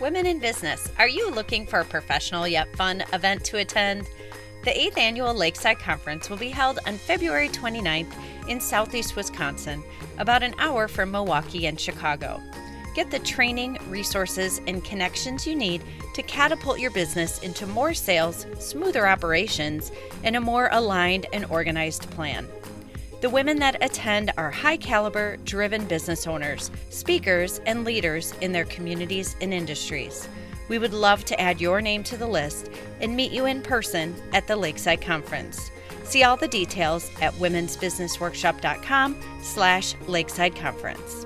Women in Business. Are you looking for a professional yet fun event to attend? The 8th Annual Lakeside Conference will be held on February 29th in southeast Wisconsin, about an hour from Milwaukee and Chicago. Get the training, resources, and connections you need to catapult your business into more sales, smoother operations, and a more aligned and organized plan. The women that attend are high caliber, driven business owners, speakers, and leaders in their communities and industries. We would love to add your name to the list and meet you in person at the Lakeside Conference. See all the details at womensbusinessworkshop.com slash lakeside conference.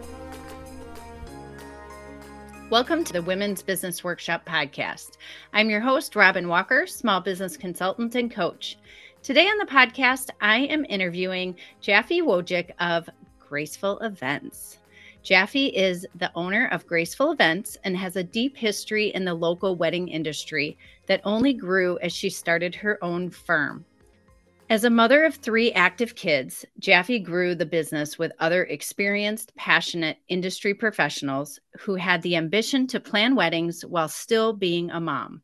Welcome to the Women's Business Workshop podcast. I'm your host, Robin Walker, small business consultant and coach. Today on the podcast, I am interviewing Jaffe Wojcik of Graceful Events. Jaffe is the owner of Graceful Events and has a deep history in the local wedding industry that only grew as she started her own firm. As a mother of three active kids, Jaffe grew the business with other experienced, passionate industry professionals who had the ambition to plan weddings while still being a mom.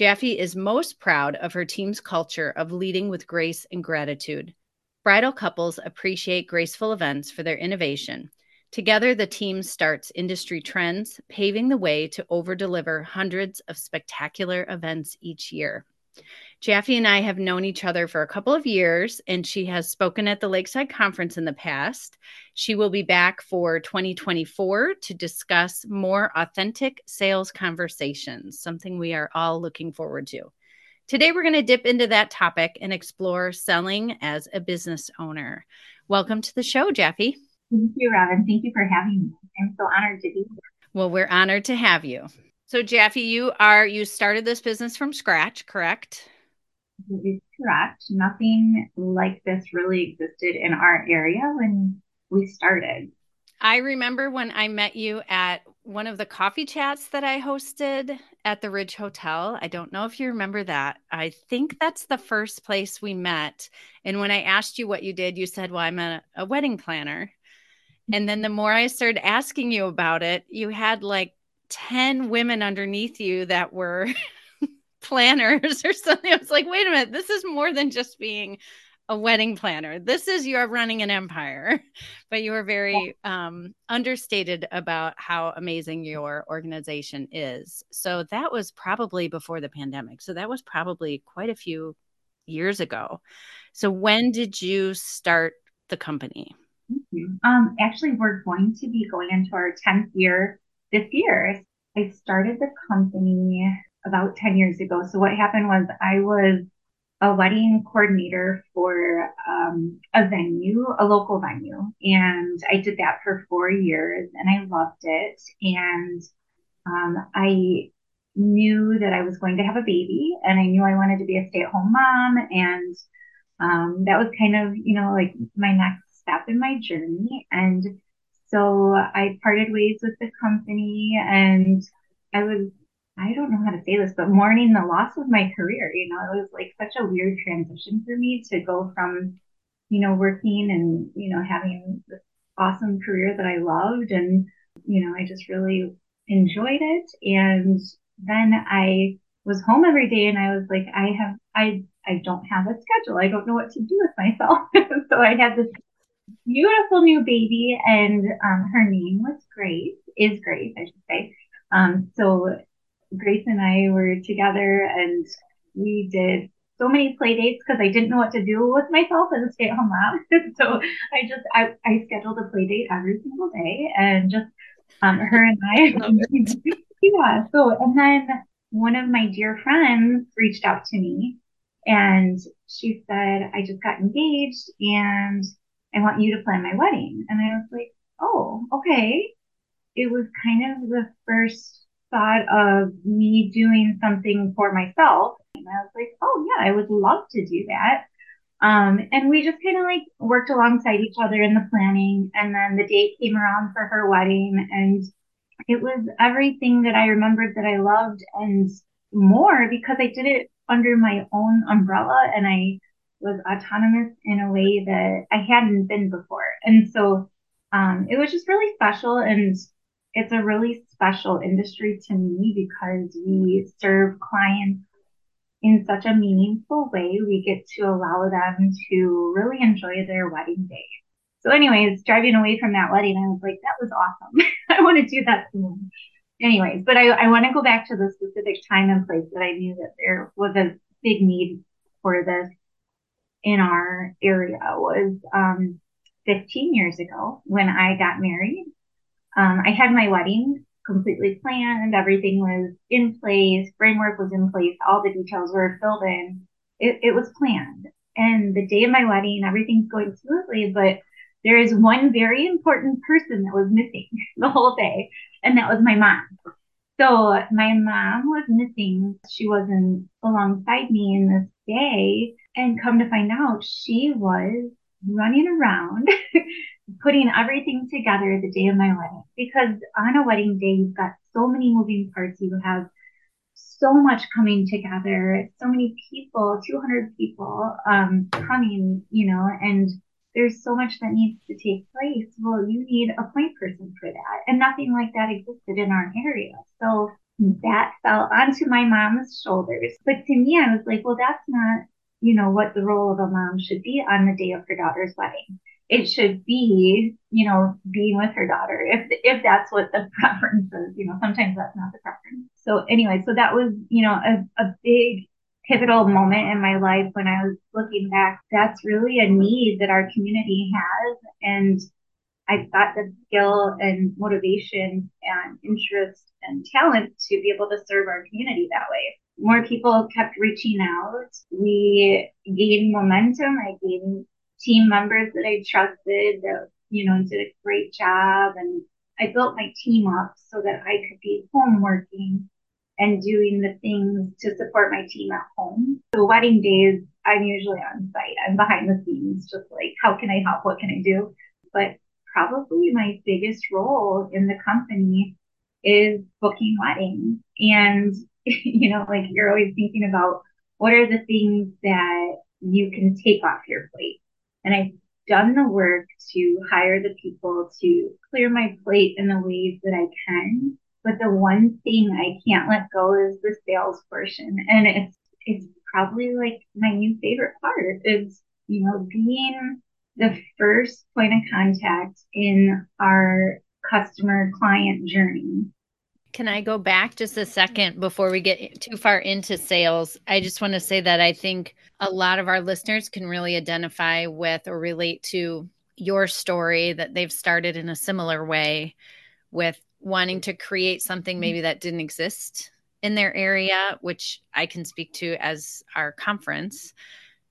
Jaffe is most proud of her team's culture of leading with grace and gratitude. Bridal couples appreciate graceful events for their innovation. Together, the team starts industry trends, paving the way to over deliver hundreds of spectacular events each year. Jaffe and I have known each other for a couple of years, and she has spoken at the Lakeside Conference in the past. She will be back for 2024 to discuss more authentic sales conversations, something we are all looking forward to. Today, we're going to dip into that topic and explore selling as a business owner. Welcome to the show, Jaffe. Thank you, Robin. Thank you for having me. I'm so honored to be here. Well, we're honored to have you. So, Jaffe, you are you started this business from scratch, correct? is correct. Nothing like this really existed in our area when we started. I remember when I met you at one of the coffee chats that I hosted at the Ridge Hotel. I don't know if you remember that. I think that's the first place we met. And when I asked you what you did, you said, Well, I'm a, a wedding planner. And then the more I started asking you about it, you had like 10 women underneath you that were planners or something. I was like, wait a minute, this is more than just being a wedding planner. This is you're running an empire. But you were very um, understated about how amazing your organization is. So that was probably before the pandemic. So that was probably quite a few years ago. So when did you start the company? Um, actually, we're going to be going into our 10th year this year. I started the company about 10 years ago. So what happened was I was a wedding coordinator for um, a venue, a local venue. And I did that for four years and I loved it. And um, I knew that I was going to have a baby and I knew I wanted to be a stay at home mom. And um, that was kind of, you know, like my next step in my journey. And so I parted ways with the company and I was I don't know how to say this, but mourning the loss of my career. You know, it was like such a weird transition for me to go from, you know, working and, you know, having this awesome career that I loved. And, you know, I just really enjoyed it. And then I was home every day and I was like, I have, I, I don't have a schedule. I don't know what to do with myself. so I had this beautiful new baby and um, her name was Grace, is Grace, I should say. Um, so Grace and I were together and we did so many play dates because I didn't know what to do with myself as a stay at home mom. so I just, I, I scheduled a play date every single day and just um, her and I. yeah. So, and then one of my dear friends reached out to me and she said, I just got engaged and I want you to plan my wedding. And I was like, oh, okay. It was kind of the first thought of me doing something for myself. And I was like, oh yeah, I would love to do that. Um, and we just kind of like worked alongside each other in the planning. And then the date came around for her wedding and it was everything that I remembered that I loved and more because I did it under my own umbrella and I was autonomous in a way that I hadn't been before. And so, um, it was just really special. And it's a really special industry to me because we serve clients in such a meaningful way. We get to allow them to really enjoy their wedding day. So, anyways, driving away from that wedding, I was like, that was awesome. I want to do that soon. Anyways, but I, I want to go back to the specific time and place that I knew that there was a big need for this in our area was um, 15 years ago when I got married. Um, I had my wedding completely planned. Everything was in place. Framework was in place. All the details were filled in. It, it was planned. And the day of my wedding, everything's going smoothly, but there is one very important person that was missing the whole day, and that was my mom. So my mom was missing. She wasn't alongside me in this day. And come to find out, she was running around putting everything together the day of my wedding. Because on a wedding day you've got so many moving parts. You have so much coming together. So many people 200 people um, coming you know and there's so much that needs to take place. Well you need a point person for that. And nothing like that existed in our area. So that fell onto my mom's shoulders. But to me i was like well that's not you know what the role of a mom should be on the day of her daughter's wedding it should be, you know, being with her daughter if if that's what the preference is. You know, sometimes that's not the preference. So anyway, so that was, you know, a, a big pivotal moment in my life when I was looking back. That's really a need that our community has. And I've got the skill and motivation and interest and talent to be able to serve our community that way. More people kept reaching out. We gained momentum. I gained team members that I trusted that, you know, did a great job. And I built my team up so that I could be home working and doing the things to support my team at home. So wedding days, I'm usually on site. I'm behind the scenes, just like, how can I help? What can I do? But probably my biggest role in the company is booking weddings. And, you know, like you're always thinking about what are the things that you can take off your plate? And I've done the work to hire the people to clear my plate in the ways that I can. But the one thing I can't let go is the sales portion. And it's, it's probably like my new favorite part is, you know, being the first point of contact in our customer client journey. Can I go back just a second before we get too far into sales? I just want to say that I think a lot of our listeners can really identify with or relate to your story that they've started in a similar way with wanting to create something mm-hmm. maybe that didn't exist in their area, which I can speak to as our conference.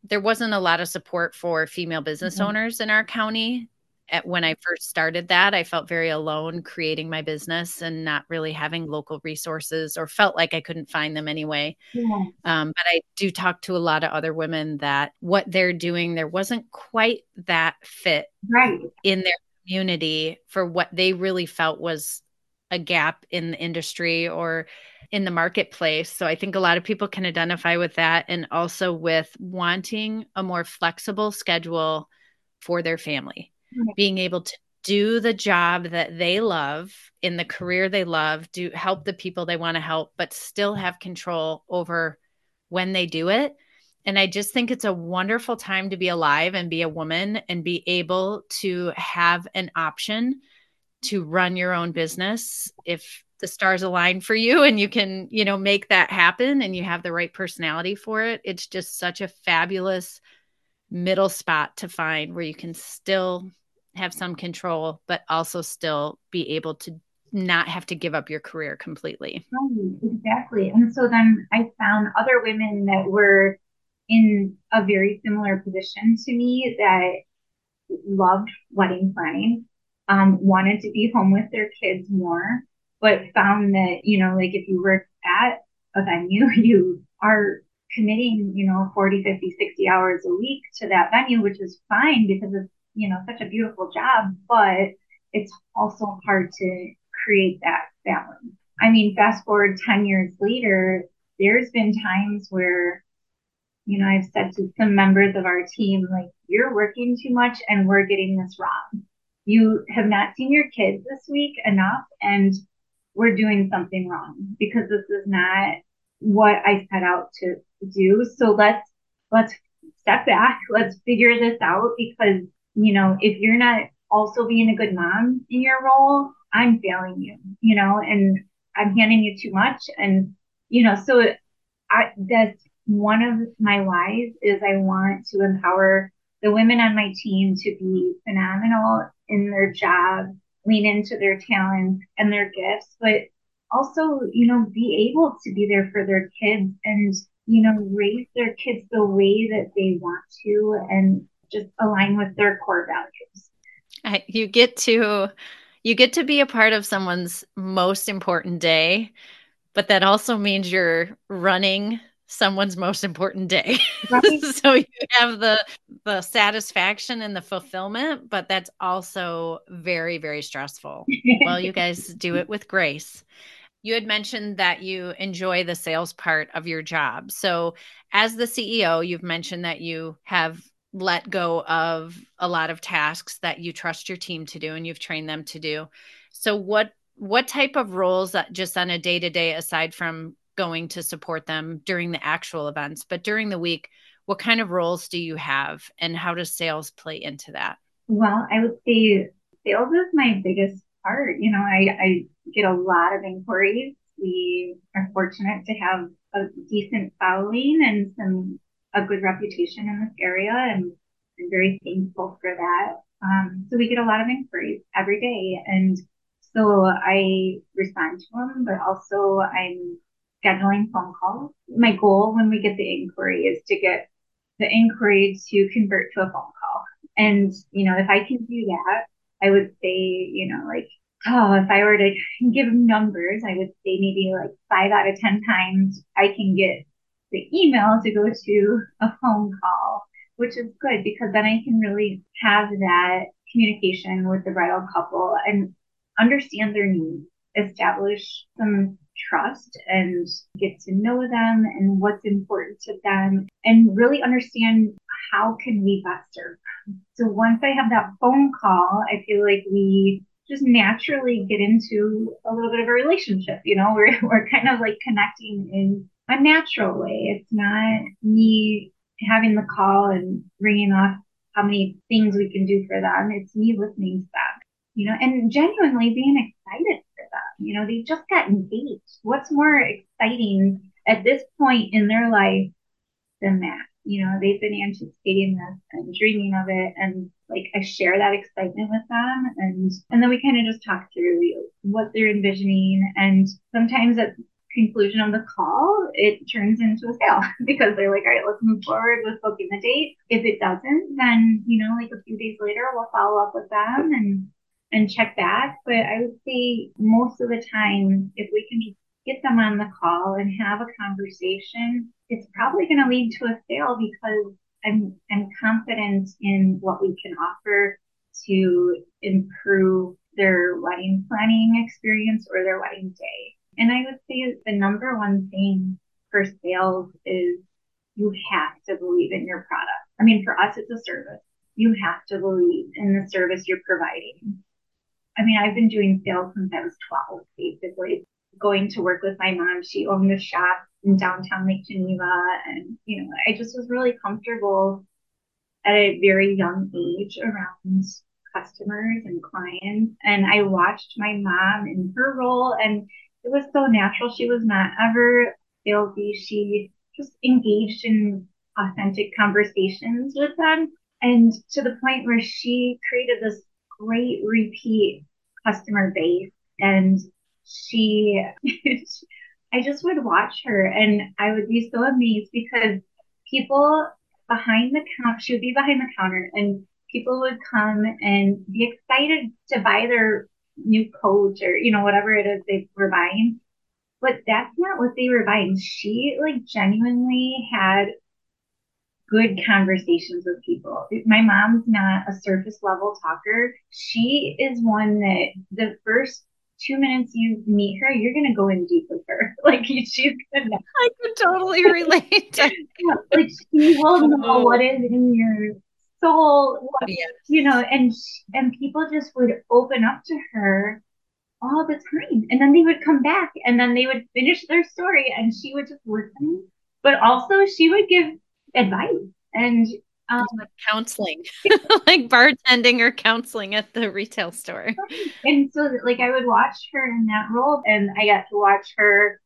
There wasn't a lot of support for female business mm-hmm. owners in our county when I first started that, I felt very alone creating my business and not really having local resources or felt like I couldn't find them anyway. Yeah. Um, but I do talk to a lot of other women that what they're doing, there wasn't quite that fit right. in their community for what they really felt was a gap in the industry or in the marketplace. So I think a lot of people can identify with that and also with wanting a more flexible schedule for their family being able to do the job that they love in the career they love, do help the people they want to help, but still have control over when they do it. And I just think it's a wonderful time to be alive and be a woman and be able to have an option to run your own business if the stars align for you and you can, you know, make that happen and you have the right personality for it. It's just such a fabulous middle spot to find where you can still have some control, but also still be able to not have to give up your career completely. Right, exactly. And so then I found other women that were in a very similar position to me that loved wedding planning, um, wanted to be home with their kids more, but found that, you know, like if you work at a venue, you are committing, you know, 40, 50, 60 hours a week to that venue, which is fine because it's you know, such a beautiful job, but it's also hard to create that balance. I mean, fast forward 10 years later, there's been times where, you know, I've said to some members of our team, like, you're working too much and we're getting this wrong. you have not seen your kids this week enough and we're doing something wrong because this is not what I set out to do. So let's, let's step back. Let's figure this out because, you know, if you're not also being a good mom in your role, I'm failing you, you know, and I'm handing you too much. And, you know, so I, that's one of my whys is I want to empower the women on my team to be phenomenal in their job, lean into their talents and their gifts, but also, you know, be able to be there for their kids and, you know, raise their kids the way that they want to and just align with their core values. You get to you get to be a part of someone's most important day, but that also means you're running someone's most important day. Right. so you have the the satisfaction and the fulfillment, but that's also very very stressful. well, you guys do it with grace. You had mentioned that you enjoy the sales part of your job. So, as the CEO, you've mentioned that you have let go of a lot of tasks that you trust your team to do and you've trained them to do. So, what what type of roles that just on a day to day aside from going to support them during the actual events, but during the week, what kind of roles do you have and how does sales play into that? Well, I would say sales is my biggest part. You know, I, I get a lot of inquiries. We are fortunate to have a decent following and some a good reputation in this area and I'm very thankful for that. Um, so we get a lot of inquiries every day and so I respond to them, but also I'm scheduling phone calls. My goal when we get the inquiry is to get the inquiry to convert to a phone call. And, you know, if I can do that, I would say, you know, like, oh, if I were to give numbers, I would say maybe like five out of 10 times I can get the email to go to a phone call, which is good because then I can really have that communication with the bridal couple and understand their needs, establish some trust and get to know them and what's important to them and really understand how can we best serve them. So once I have that phone call, I feel like we just naturally get into a little bit of a relationship. You know, we're, we're kind of like connecting in a natural way. It's not me having the call and ringing off how many things we can do for them. It's me listening to them, you know, and genuinely being excited for them. you know, they just got engaged. What's more exciting at this point in their life than that? You know, they've been anticipating this and dreaming of it. And like I share that excitement with them. And, and then we kind of just talk through what they're envisioning. And sometimes at conclusion of the call, it turns into a sale because they're like, all right, let's move forward with booking the date. If it doesn't, then, you know, like a few days later, we'll follow up with them and and check back. But I would say most of the time, if we can just get them on the call and have a conversation, it's probably going to lead to a sale because I'm, I'm confident in what we can offer to improve their wedding planning experience or their wedding day. And I would say the number one thing for sales is you have to believe in your product. I mean, for us, it's a service. You have to believe in the service you're providing. I mean, I've been doing sales since I was 12, basically. Going to work with my mom. She owned a shop in downtown Lake Geneva. And, you know, I just was really comfortable at a very young age around customers and clients. And I watched my mom in her role and it was so natural. She was not ever salesy. She just engaged in authentic conversations with them. And to the point where she created this great repeat customer base and she I just would watch her and I would be so amazed because people behind the counter she would be behind the counter and people would come and be excited to buy their new coach or you know whatever it is they were buying but that's not what they were buying she like genuinely had good conversations with people. My mom's not a surface level talker. She is one that the first two minutes you meet her, you're gonna go in deep with her. Like she's gonna. I could totally relate. yeah, like she will know oh. what is in your soul, yes. you know, and and people just would open up to her all the time. And then they would come back and then they would finish their story and she would just listen. But also she would give advice and um, like counseling, like bartending or counseling at the retail store. And so like I would watch her in that role and I got to watch her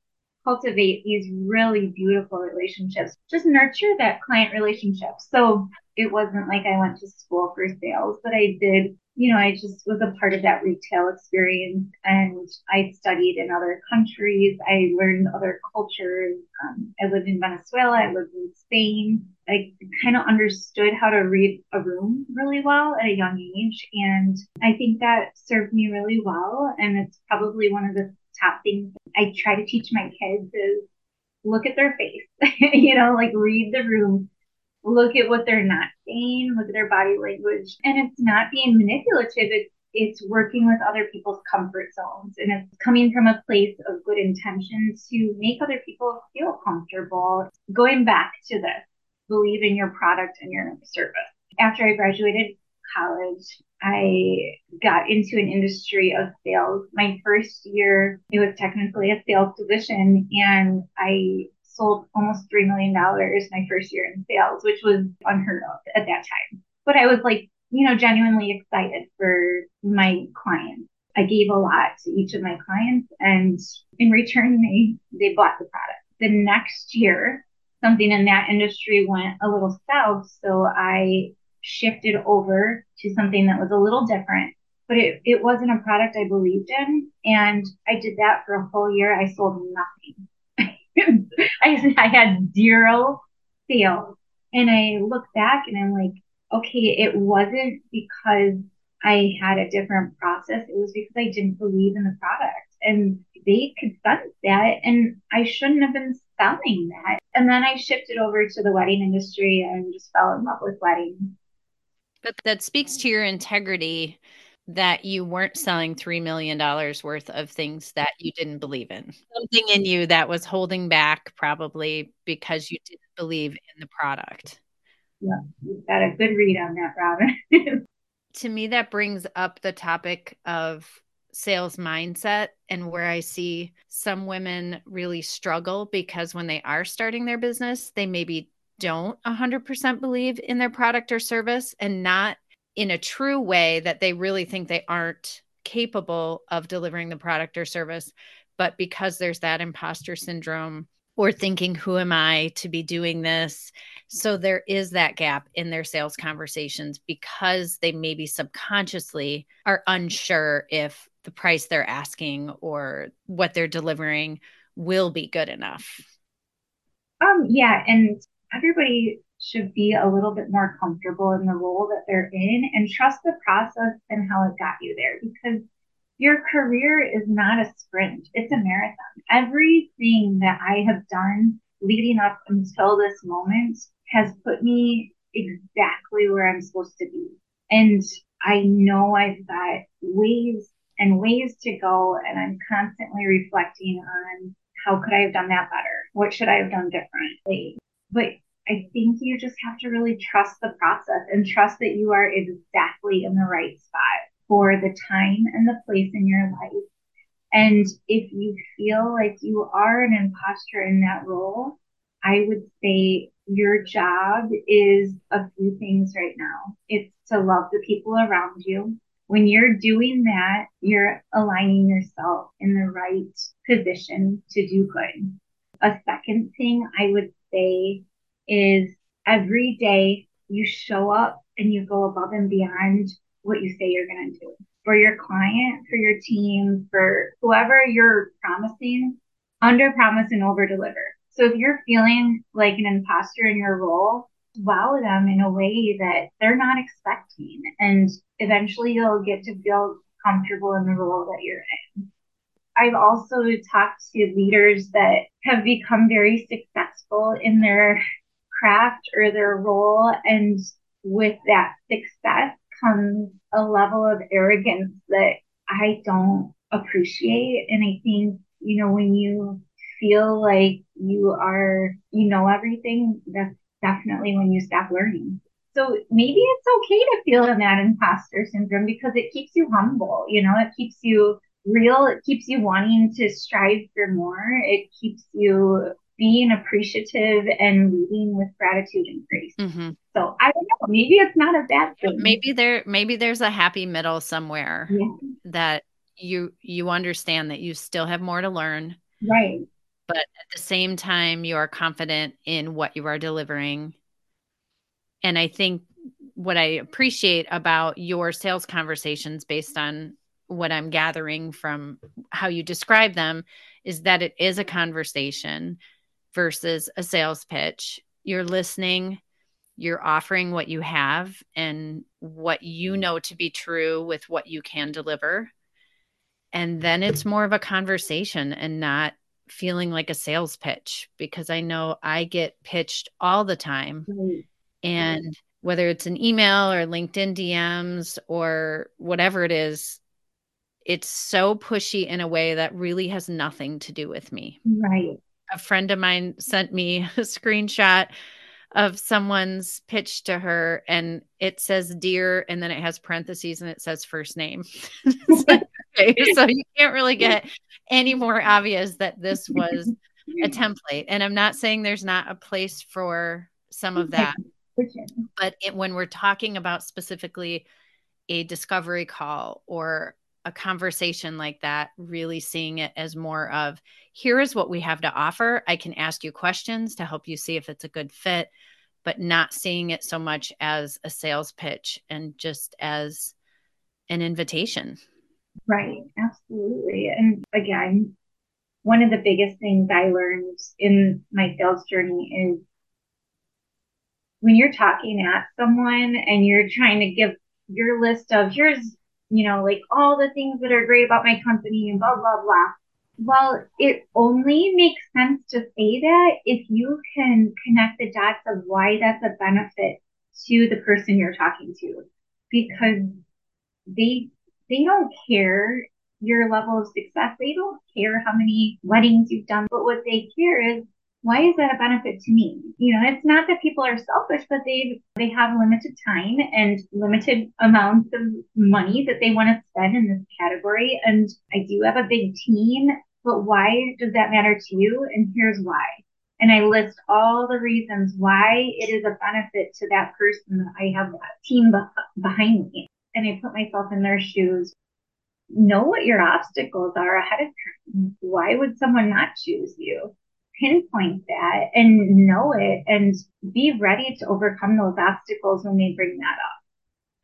cultivate these really beautiful relationships, just nurture that client relationship. So it wasn't like I went to school for sales, but I did, you know, I just was a part of that retail experience and I studied in other countries. I learned other cultures. Um, I lived in Venezuela. I lived in Spain. I kind of understood how to read a room really well at a young age. And I think that served me really well. And it's probably one of the top things I try to teach my kids is look at their face, you know, like read the room, look at what they're not saying, look at their body language. And it's not being manipulative. It's it's working with other people's comfort zones and it's coming from a place of good intention to make other people feel comfortable. Going back to this, believe in your product and your service. After I graduated college, I got into an industry of sales. My first year, it was technically a sales position, and I sold almost $3 million my first year in sales, which was unheard of at that time. But I was like, you know, genuinely excited for my clients. I gave a lot to each of my clients, and in return, they, they bought the product. The next year, something in that industry went a little south. So I shifted over to something that was a little different, but it, it wasn't a product I believed in. And I did that for a whole year. I sold nothing. I, I had zero sales. And I look back and I'm like, okay, it wasn't because I had a different process. It was because I didn't believe in the product. And they could sense that. And I shouldn't have been selling that. And then I shifted over to the wedding industry and just fell in love with weddings. But that speaks to your integrity that you weren't selling $3 million worth of things that you didn't believe in. Something in you that was holding back, probably because you didn't believe in the product. Yeah, you've got a good read on that, Robin. to me, that brings up the topic of sales mindset and where I see some women really struggle because when they are starting their business, they maybe don't 100% believe in their product or service and not in a true way that they really think they aren't capable of delivering the product or service. But because there's that imposter syndrome or thinking, who am I to be doing this? So there is that gap in their sales conversations because they maybe subconsciously are unsure if the price they're asking or what they're delivering will be good enough. Um, yeah, and everybody should be a little bit more comfortable in the role that they're in and trust the process and how it got you there because your career is not a sprint, it's a marathon. Everything that I have done leading up until this moment has put me exactly where I'm supposed to be. And I know I've got ways and ways to go, and I'm constantly reflecting on how could I have done that better? What should I have done differently? But I think you just have to really trust the process and trust that you are exactly in the right spot for the time and the place in your life. And if you feel like you are an imposter in that role, I would say your job is a few things right now. It's to love the people around you. When you're doing that, you're aligning yourself in the right position to do good. A second thing I would say is every day you show up and you go above and beyond what you say you're going to do for your client, for your team, for whoever you're promising, under promise and over deliver. So if you're feeling like an imposter in your role, wow them in a way that they're not expecting. And eventually you'll get to feel comfortable in the role that you're in. I've also talked to leaders that have become very successful in their craft or their role. And with that success comes a level of arrogance that I don't appreciate. And I think, you know, when you feel like you are, you know, everything, that's definitely when you stop learning. So maybe it's okay to feel in that imposter syndrome because it keeps you humble, you know, it keeps you real, it keeps you wanting to strive for more, it keeps you being appreciative and leading with gratitude and grace. Mm-hmm. So I don't know, maybe it's not a bad thing. Maybe there maybe there's a happy middle somewhere yeah. that you you understand that you still have more to learn. Right. But at the same time you are confident in what you are delivering and I think what I appreciate about your sales conversations based on what I'm gathering from how you describe them is that it is a conversation versus a sales pitch. You're listening, you're offering what you have and what you mm. know to be true with what you can deliver. And then it's more of a conversation and not feeling like a sales pitch because I know I get pitched all the time. And whether it's an email or LinkedIn DMs or whatever it is, it's so pushy in a way that really has nothing to do with me. Right. A friend of mine sent me a screenshot of someone's pitch to her and it says dear and then it has parentheses and it says first name. so you can't really get any more obvious that this was a template. And I'm not saying there's not a place for some of that. But it, when we're talking about specifically a discovery call or a conversation like that, really seeing it as more of here is what we have to offer. I can ask you questions to help you see if it's a good fit, but not seeing it so much as a sales pitch and just as an invitation. Right, absolutely. And again, one of the biggest things I learned in my sales journey is when you're talking at someone and you're trying to give your list of here's you know like all the things that are great about my company and blah blah blah well it only makes sense to say that if you can connect the dots of why that's a benefit to the person you're talking to because they they don't care your level of success they don't care how many weddings you've done but what they care is why is that a benefit to me? You know, it's not that people are selfish, but they they have limited time and limited amounts of money that they want to spend in this category. And I do have a big team, but why does that matter to you? And here's why. And I list all the reasons why it is a benefit to that person. That I have a team behind me and I put myself in their shoes. Know what your obstacles are ahead of time. Why would someone not choose you? pinpoint that and know it and be ready to overcome those obstacles when they bring that up.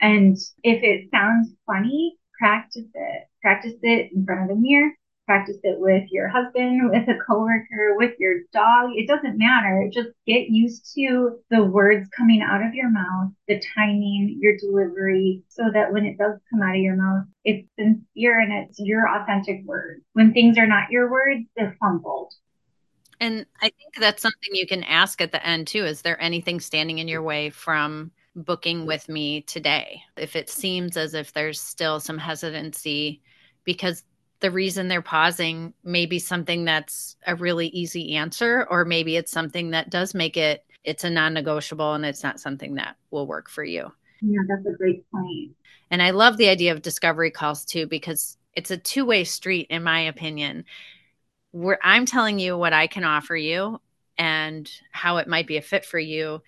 And if it sounds funny, practice it. Practice it in front of the mirror. Practice it with your husband, with a coworker, with your dog. It doesn't matter. Just get used to the words coming out of your mouth, the timing, your delivery, so that when it does come out of your mouth, it's sincere and it's your authentic words. When things are not your words, they're fumbled. And I think that's something you can ask at the end too. Is there anything standing in your way from booking with me today? If it seems as if there's still some hesitancy because the reason they're pausing may be something that's a really easy answer, or maybe it's something that does make it it's a non-negotiable and it's not something that will work for you. Yeah, that's a great point. And I love the idea of discovery calls too, because it's a two-way street, in my opinion where I'm telling you what I can offer you and how it might be a fit for you.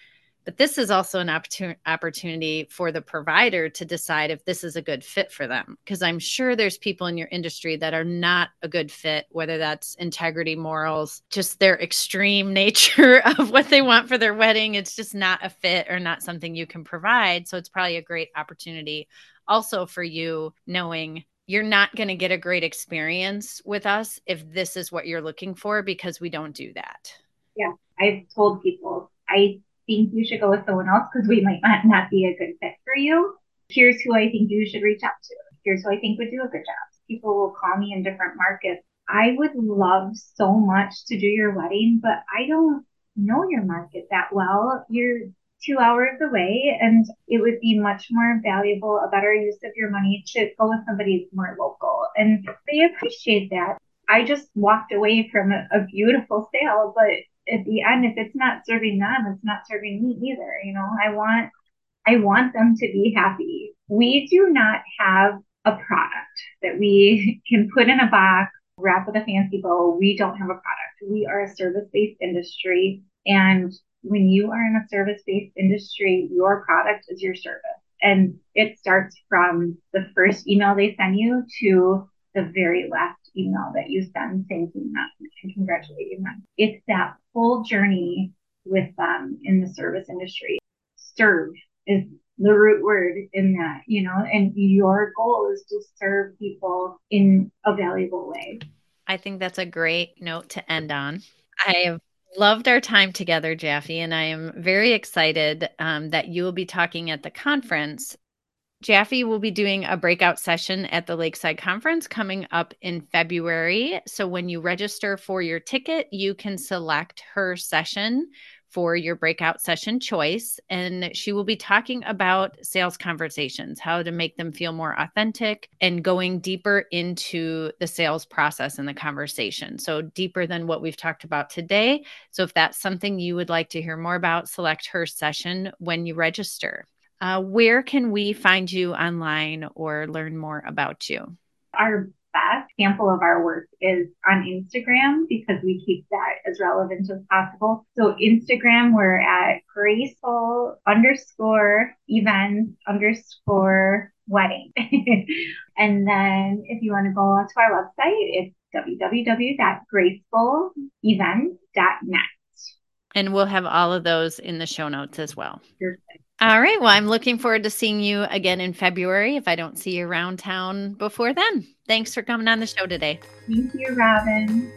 But this is also an opportun- opportunity for the provider to decide if this is a good fit for them. Because I'm sure there's people in your industry that are not a good fit, whether that's integrity, morals, just their extreme nature of what they want for their wedding. It's just not a fit or not something you can provide. So it's probably a great opportunity also for you knowing you're not going to get a great experience with us if this is what you're looking for because we don't do that. Yeah, I've told people I think you should go with someone else because we might not be a good fit for you. Here's who I think you should reach out to. Here's who I think would do a good job. People will call me in different markets. I would love so much to do your wedding, but I don't know your market that well. You're two hours away and it would be much more valuable, a better use of your money to go with somebody more local. And they appreciate that. I just walked away from a, a beautiful sale, but at the end, if it's not serving them, it's not serving me either. You know, I want I want them to be happy. We do not have a product that we can put in a box, wrap with a fancy bow. We don't have a product. We are a service based industry. And when you are in a service based industry, your product is your service. And it starts from the first email they send you to the very last email that you send thanking them and congratulating them. It's that full journey with them in the service industry. Serve is the root word in that, you know, and your goal is to serve people in a valuable way. I think that's a great note to end on. I have loved our time together, Jaffe, and I am very excited um, that you will be talking at the conference. Jaffe will be doing a breakout session at the Lakeside Conference coming up in February. So when you register for your ticket, you can select her session for your breakout session choice. And she will be talking about sales conversations, how to make them feel more authentic, and going deeper into the sales process and the conversation. So, deeper than what we've talked about today. So, if that's something you would like to hear more about, select her session when you register. Uh, where can we find you online or learn more about you? Our best sample of our work is on Instagram because we keep that as relevant as possible. So Instagram, we're at graceful underscore events underscore wedding. and then if you want to go onto our website, it's www.gracefulevents.net. And we'll have all of those in the show notes as well. Perfect. All right. Well, I'm looking forward to seeing you again in February if I don't see you around town before then. Thanks for coming on the show today. Thank you, Robin.